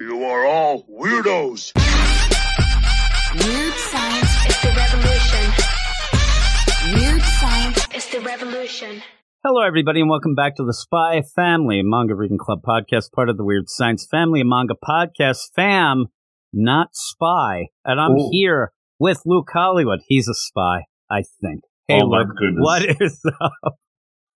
You are all weirdos. Weird science is the revolution. Weird science is the revolution. Hello, everybody, and welcome back to the Spy Family Manga Reading Club podcast, part of the Weird Science Family Manga Podcast fam, not spy. And I'm Ooh. here with Luke Hollywood. He's a spy, I think. Hey, Oh, my Luke, goodness. what is up?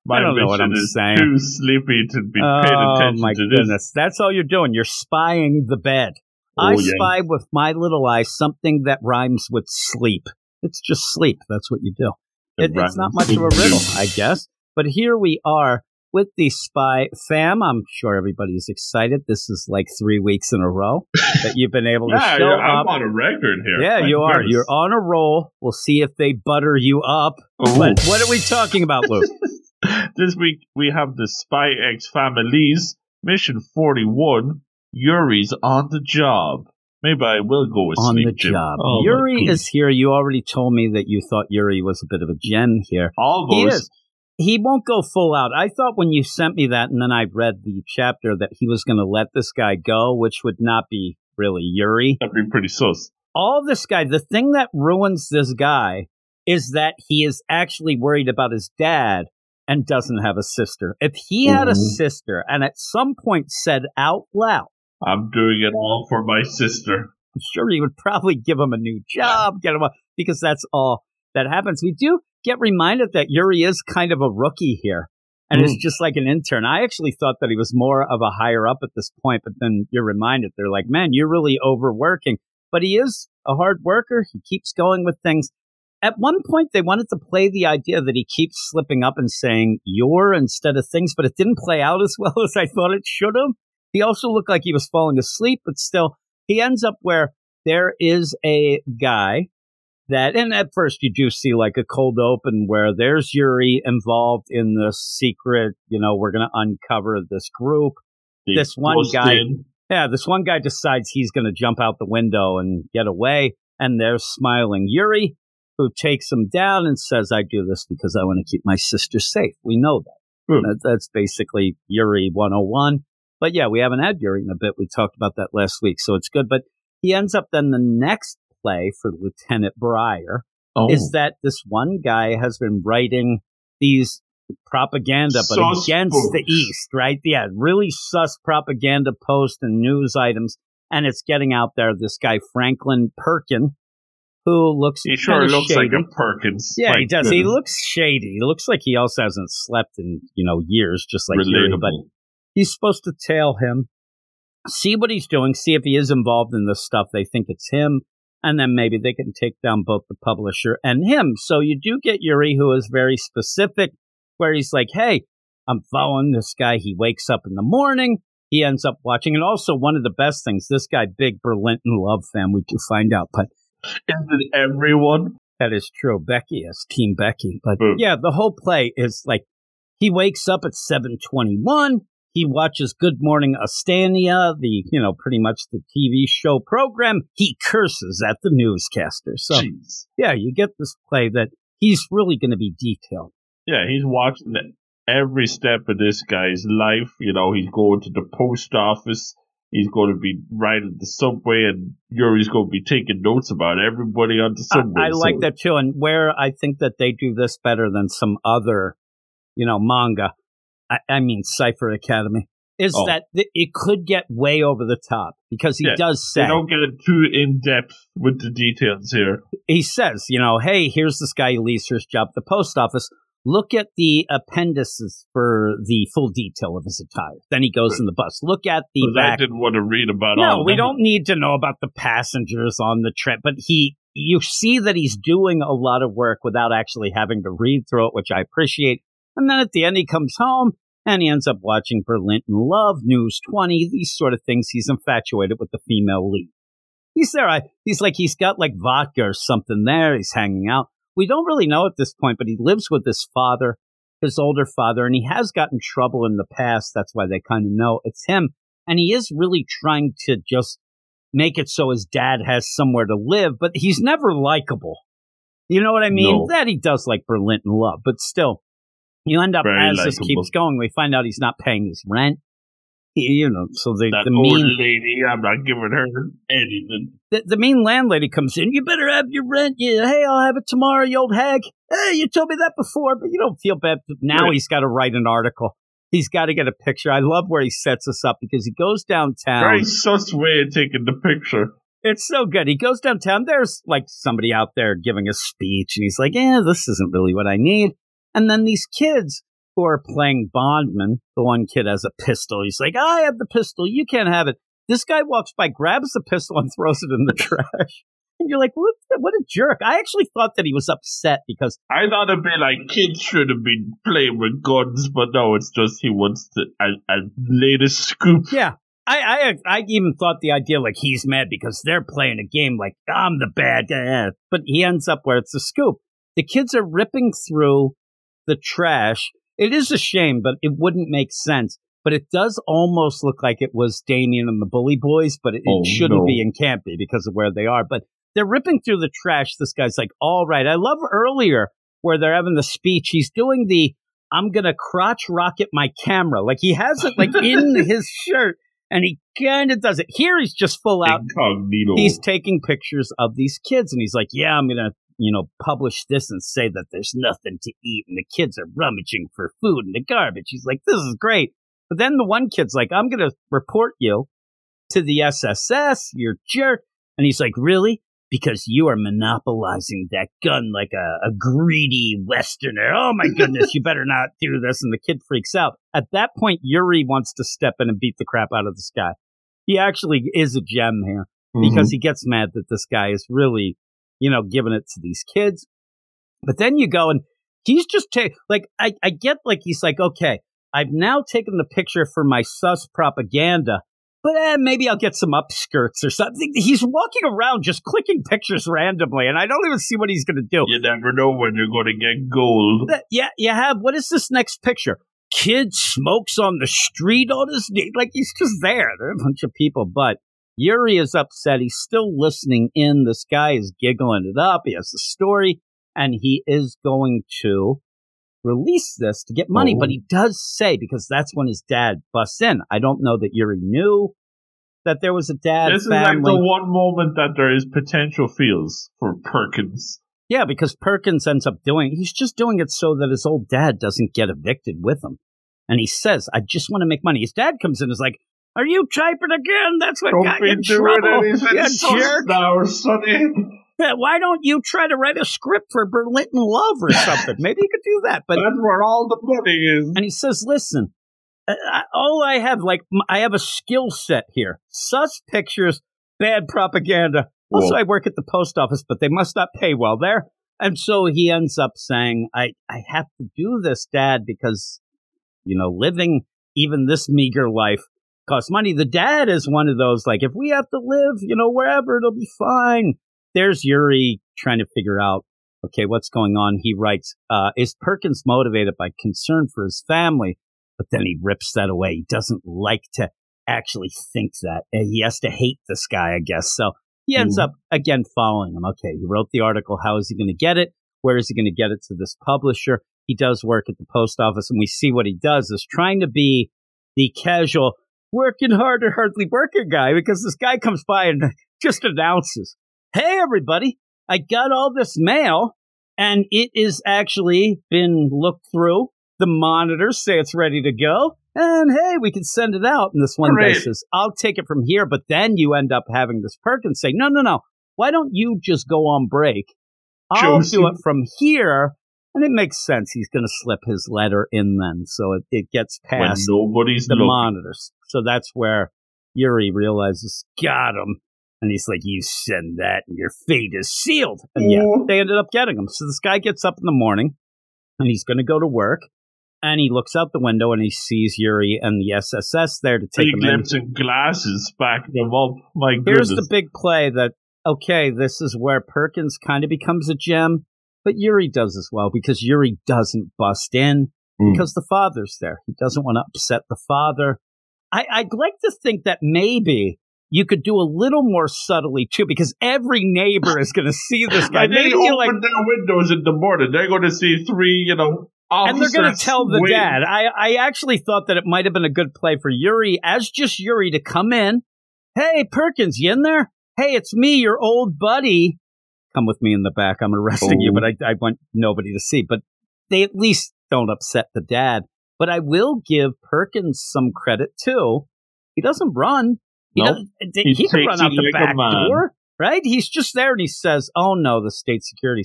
My I don't know what I'm saying. too sleepy to be paying Oh attention my to this. that's all you're doing. You're spying the bed. Oh, I yeah. spy with my little eye something that rhymes with sleep. It's just sleep. That's what you do. It It, it's not much of a riddle. I guess. But here we are with the Spy fam. I'm sure everybody's excited. This is like three weeks in a row that you've been able to Yeah, show yeah, I'm up. on a record here. Yeah, My you are. goodness. You're on a roll. We'll see if they butter you up. Ooh. But what are we talking about, Luke? this week we have the Spy X Families, Mission 41, Yuri's on the job. Maybe I will go with on the job. Oh, Yuri is here. You already told me that you thought Yuri was a bit of a gem here. He is. He won't go full out. I thought when you sent me that and then I read the chapter that he was going to let this guy go, which would not be really Yuri. That'd be pretty sus. All this guy, the thing that ruins this guy is that he is actually worried about his dad and doesn't have a sister. If he had a Mhm. sister and at some point said out loud, I'm doing it all for my sister. I'm sure he would probably give him a new job, get him a, because that's all that happens. We do get reminded that Yuri is kind of a rookie here and is Mm. just like an intern. I actually thought that he was more of a higher up at this point, but then you're reminded they're like, man, you're really overworking. But he is a hard worker. He keeps going with things. At one point, they wanted to play the idea that he keeps slipping up and saying your instead of things, but it didn't play out as well as I thought it should have. He also looked like he was falling asleep, but still, he ends up where there is a guy that, and at first you do see like a cold open where there's Yuri involved in the secret, you know, we're going to uncover this group. They This one guy- in. Yeah, this one guy decides he's going to jump out the window and get away, and there's smiling Yuri, who takes him down and says, I do this because I want to keep my sister safe. We know that. Hmm. that that's basically Yuri 101. But yeah, we haven't had Yuri in a bit. We talked about that last week, so it's good. But he ends up then the next play for Lieutenant Briar Oh. is that this one guy has been writing these propaganda, but Sus against the. East, right? Yeah, really sus propaganda posts and news items, and it's getting out there. This guy Franklin Perkin, who looks he sure looks shady. like a Perkins. Yeah, My he does. He looks shady. He looks like he also hasn't slept in you know years, just like Yuri. But he's supposed to tail him, see what he's doing, see if he is involved in this stuff. They think it's him, and then maybe they can take down both the publisher and him. So you do get Yuri, who is very specific, where he's like, "Hey, I'm following this guy. He wakes up in the morning." He ends up watching, and also one of the best things, this guy, big Berlinton love fan, we do find out, but Isn't everyone? that is true. Becky is Team Becky. But Hmm. yeah, the whole play is like he wakes up at 721. He watches Good Morning Ostania, the, you know, pretty much the TV show program. He curses at the newscaster. So Jeez. yeah, you get this play that he's really going to be detailed. Yeah, he's watching every step of this guy's life. You know, he's going to the post office. He's going to be riding the subway, and Yuri's going to be taking notes about everybody on the I, subway. I like So- that too. And where I think that they do this better than some other, you know, manga, I, I mean, Cypher Academy, is Oh. that th- it could get way over the top because he Yeah, does say, They don't get too in depth with the details here. he says, you know, hey, here's this guy who leaves his job at the post office. Look at the appendices for the full detail of his attire. Then he goes in the bus. Look at the I didn't want to read about all No, we don't need to know about the passengers on the trip, but he, you see that he's doing a lot of work without actually having to read through it, which I appreciate. And then at the end, he comes home and he ends up watching Berlin in Love, News 20, these sort of things. He's infatuated with the female lead. He's there. I, he's like, he's got like vodka or something there. He's hanging out. We don't really know at this point, but he lives with his father, his older father, and he has gotten trouble in the past. That's why they kind of know it's him. And he is really trying to just make it so his dad has somewhere to live, but he's never likable. You know what I mean? No. That he does like Berlin and love, but still, you end up Very as this keeps going, we find out he's not paying his rent. You know, so the, That the mean lady, I'm not giving her anything. the, the mean landlady comes in. You better have your rent. Yeah, hey, I'll have it tomorrow, you old hag. Hey, you told me that before, but you don't feel bad. Now Right. he's got to write an article. He's got to get a picture. I love where he sets us up because he goes downtown. Very sus way of taking the picture. It's so good. He goes downtown. There's like somebody out there giving a speech, and he's like, "Yeah, this isn't really what I need." And then these kids who are playing Bondman, the one kid has a pistol. He's like, "I have the pistol. You can't have it." This guy walks by, grabs the pistol, and throws it in the trash. And you're like, "What? What a jerk!" I actually thought that he was upset because I thought it'd be like kids should have been playing with guns, but no, it's just he wants to a, a latest scoop. Yeah. I, I I even thought the idea like he's mad because they're playing a game like I'm the bad guy, but he ends up where it's a scoop. The kids are ripping through the trash. It is a shame, but it wouldn't make sense. But it does almost look like it was Damian and the Bully Boys, but it, it Oh, shouldn't no. be and can't be because of where they are. But they're ripping through the trash. This guy's like, all right. I love earlier where they're having the speech. He's doing the I'm gonna crotch rocket my camera. Like he has it like in his shirt and he kind of does it. Here he's just full out. Incognito. He's taking pictures of these kids and he's like, yeah, I'm going to, you know, publish this and say that there's nothing to eat and the kids are rummaging for food in the garbage. He's like, this is great. But then the one kid's like, I'm going to report you to the SSS, you're jerk. And he's like, really? Because you are monopolizing that gun like a, a greedy Westerner. Oh my goodness, you better not do this. And the kid freaks out. At that point, Yuri wants to step in and beat the crap out of this guy. He actually is a gem here mm-hmm. because he gets mad that this guy is really, you know, giving it to these kids. But then you go and he's just take like I, I get like he's like, okay, I've now taken the picture for my sus propaganda, but eh, maybe I'll get some upskirts or something. He's walking around just clicking pictures randomly, and I don't even see what he's going to do. you never know when you're going to get gold. Yeah, you have. What is this next picture? Kid smokes on the street on his knee. Like he's just there. There are a bunch of people, but Yuri is upset. He's still listening in. This guy is giggling it up. He has the story, and he is going to release this to get money. Oh. But he oh. does say because that's when his dad busts in. I don't know that Yuri knew that there was a dad This is like the one moment that there is potential feels for Perkins. Yeah, because Perkins ends up doing he's just doing it so that his old dad doesn't get evicted with him. And he says, I just want to make money. His dad comes in and is like, Are you typing again? That's what Don't got you in trouble. You jerk. now, Sonny. Why don't you try to write a script for Berlin Love or something? Maybe you could do that. But That's where all the money is. and he says, "Listen, I, all I have, like, I have a skill set here: sus pictures, bad propaganda. Also, Whoa. I work at the post office, but they must not pay well there." And so he ends up saying, "I, I have to do this, Dad, because you know, living even this meager life costs money." The dad is one of those, like, if we have to live, you know, wherever, it'll be fine. There's Yuri trying to figure out okay, what's going on? He writes, uh, is Perkins motivated by concern for his family? But then he rips that away. He doesn't like to actually think that. Uh, He has to hate this guy, I guess. So he ends Mhm. up again following him. Okay, he wrote the article. How is he going to get it? Where is he going to get it to this publisher? He does work at the post office, and we see what he does is trying to be the casual, working hard harder, hardly working guy because this guy comes by and just announces, Hey, everybody, I got all this mail and it is actually been looked through. The monitors say it's ready to go. And hey, we can send it out. And this one guy says, I'll take it from here. But then you end up having this Perkins say, no, no, no. Why don't you just go on break? I'll do it from here. And it makes sense. He's going to slip his letter in then. So it, it gets When past nobody's the looking. monitors. So that's where Yuri realizes, got him. And he's like, you send that and your fate is sealed. And yeah, Yeah. they ended up getting him. So this guy gets up in the morning and he's going to go to work. And he looks out the window and he sees Yuri and the SSS there to take Big him in. and glasses back them up. Oh, my Here's goodness. the big play that, okay, this is where Perkins kind of becomes a gem, but Yuri does as well because Yuri doesn't bust in Mm. because the father's there. He doesn't want to upset the father. I, I'd like to think that maybe you could do a little more subtly too because every neighbor is going to see this guy. They you like open their windows in the morning. They're going to see three, you know, and they're going to tell the Swing. dad. I, I actually thought that it might have been a good play for Yuri, as just Yuri, to come in. Hey, Perkins, you in there? Hey, it's me, your old buddy. Come with me in the back. I'm arresting you, Oh. but I, I want nobody to see. But they at least don't upset the dad. But I will give Perkins some credit too. He doesn't run. He, Nope. doesn't, He he, can run out the like back door, right? He's just there and he says, "Oh no, the state security.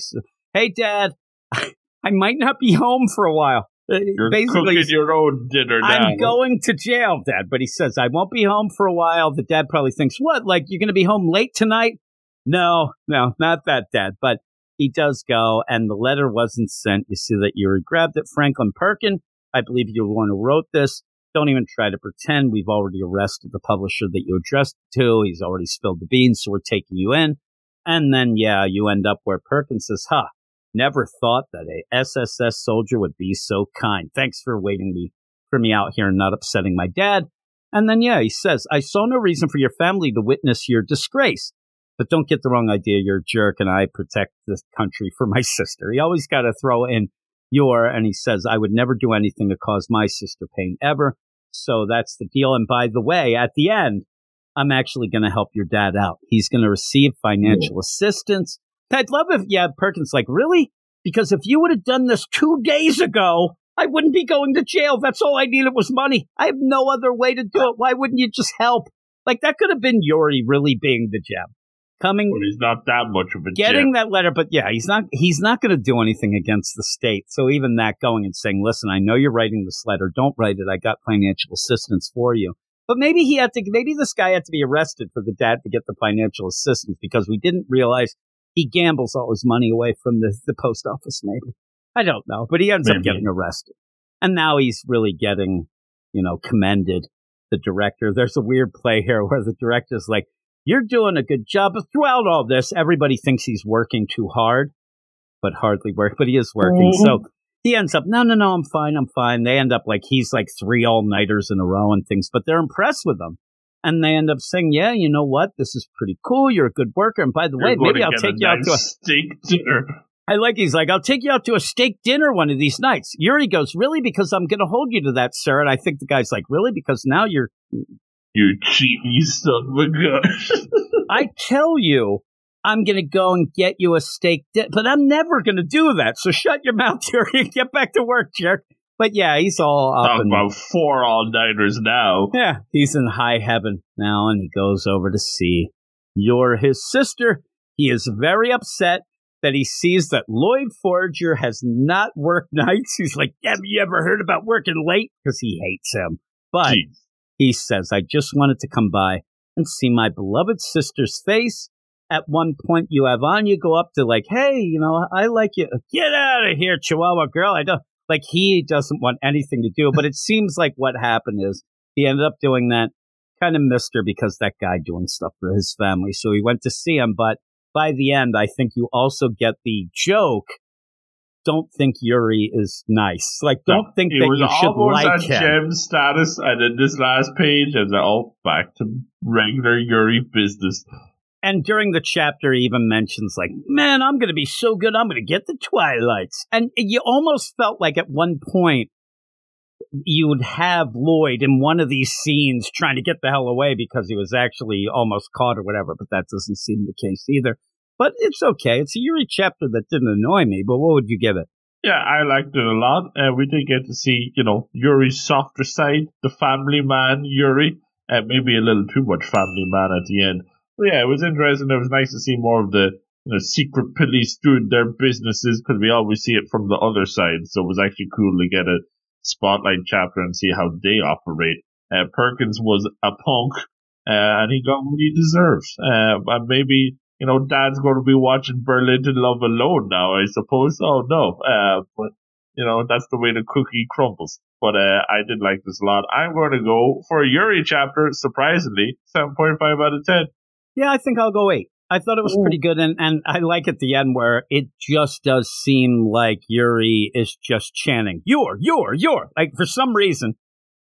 Hey, Dad, I might not be home for a while." Uh, You're Basically, cooking your own dinner now. I'm going to jail, Dad. But he says, I won't be home for a while. The dad probably thinks, what? Like, you're going to be home late tonight? No, no, not that, Dad. But he does go, and the letter wasn't sent. You see that Yuri grabbed it. Franklin Perkin, I believe you're the one who wrote this. Don't even try to pretend. We've already arrested the publisher that you addressed to. He's already spilled the beans, so we're taking you in. And then, yeah, you end up where Perkins says, huh, never thought that a SSS soldier would be so kind. Thanks for waiting me for me out here and not upsetting my dad. And then, yeah, he says, I saw no reason for your family to witness your disgrace. But don't get the wrong idea. You're a jerk, and I protect this country for my sister. He always got to throw in your, and he says, I would never do anything to cause my sister pain ever. So that's the deal. And by the way, at the end, I'm actually going to help your dad out. He's going to receive financial assistance. I'd love if, yeah, Perkins, like, really? Because if you would have done this two days ago, I wouldn't be going to jail. That's all I needed was money. I have no other way to do it. Why wouldn't you just help? Like, that could have been Yuri really being the gem. Coming, But he's not that much of a getting gem. that letter, but yeah, he's not he's not going to do anything against the state. So even that going and saying, "Listen, I know you're writing this letter. Don't write it. I got financial assistance for you." But maybe he had to. Maybe this guy had to be arrested for the dad to get the financial assistance because we didn't realize he gambles all his money away from the the post office. Maybe I don't know, but he ends up getting arrested, and now he's really getting, you know, commended. The director. There's a weird play here where the director's like you're doing a good job. But throughout all this, everybody thinks he's working too hard, but hardly work. But he is working. So mm-hmm. he ends up, no, no, no, I'm fine, I'm fine. They end up like he's like three all nighters in a row and things, but they're impressed with him. And they end up saying, yeah, you know what? This is pretty cool. You're a good worker. And by the You're way, maybe I'll take you out to a, steak dinner. I like, he's like, I'll take you out to a steak dinner one of these nights. Yuri goes, really? Because I'm going to hold you to that, sir. And I think the guy's like, really? Because now you're, You cheating son of a gun. I tell you, I'm going to go and get you a steak, di- but I'm never going to do that. So shut your mouth, Jerry, and get back to work, jerk. But yeah, he's all up Talk and about four all nighters now. yeah, he's in high heaven now, and he goes over to see you're his sister. He is very upset that he sees that Lloyd Forger has not worked nights. He's like, "Have you ever heard about working late?" Because he hates him. But Jeez. He says, I just wanted to come by and see my beloved sister's face. At one point, you have Anya go up to, like, hey, you know, I like you. Get out of here, Chihuahua girl. I don't, like, he doesn't want anything to do. But it seems like what happened is he ended up doing that, kind of missed her because that guy doing stuff for his family. So he went to see him. But by the end, I think you also get the joke. Don't think Yuri is nice. Like, don't think It that was you should like him. gem status, and then this last page, and then all back to regular Yuri business. And during the chapter, he even mentions, like, man, I'm going to be so good, I'm going to get the Twilights. And you almost felt like at one point you would have Lloyd in one of these scenes trying to get the hell away because he was actually almost caught or whatever, but that doesn't seem the case either. But it's okay. It's a Yuri chapter that didn't annoy me, but what would you give it? Yeah, I liked it a lot. Uh, we did get to see, you know, Yuri's softer side, the family man Yuri. Uh, maybe a little too much family man at the end. But yeah, it was interesting. It was nice to see more of the you know, secret police doing their businesses because we always see it from the other side. So it was actually cool to get a spotlight chapter and see how they operate. Uh, Perkins was a punk, uh, and he got what he deserves. Uh, and maybe you know, Dad's going to be watching Berlin to Love Alone now, I suppose. Oh no, uh, but you know, that's the way the cookie crumbles. But uh, I did like this a lot. I'm going to go for a Yuri chapter, surprisingly, 7.5 out of 10. Yeah, I think I'll go eight. I thought it was pretty good, and, and I like at the end where it just does seem like Yuri is just chanting "You're, you're, you're," like for some reason,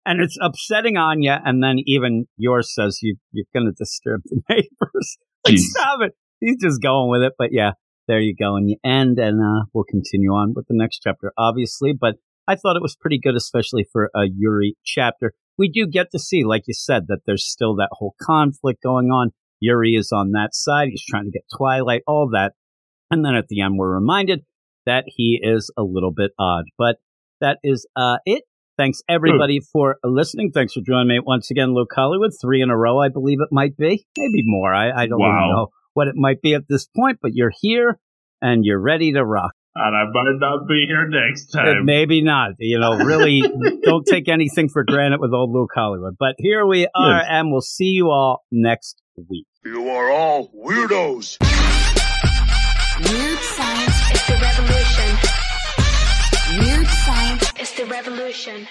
and it's upsetting Anya. And then even yours says you you're going to disturb the neighbors. like, stop it! He's just going with it. But yeah, there you go, and you end, and uh, we'll continue on with the next chapter, obviously. But I thought it was pretty good, especially for a Yuri chapter. We do get to see, like you said, that there's still that whole conflict going on. Yuri is on that side. He's trying to get Twilight, all that. And then at the end, we're reminded that he is a little bit odd. But that is uh, it. Thanks everybody for listening. Thanks for joining me once again, Luke Hollywood. Three in a row, I believe it might be. Maybe more. I, I don't Wow. know what it might be at this point, but you're here and you're ready to rock. And I might not be here next time. Maybe not. You know, really don't take anything for granted with old Luke Hollywood. But here we are, Yes. and we'll see you all next week. You are all weirdos. Weird science is the revolution. Weird science is the revolution.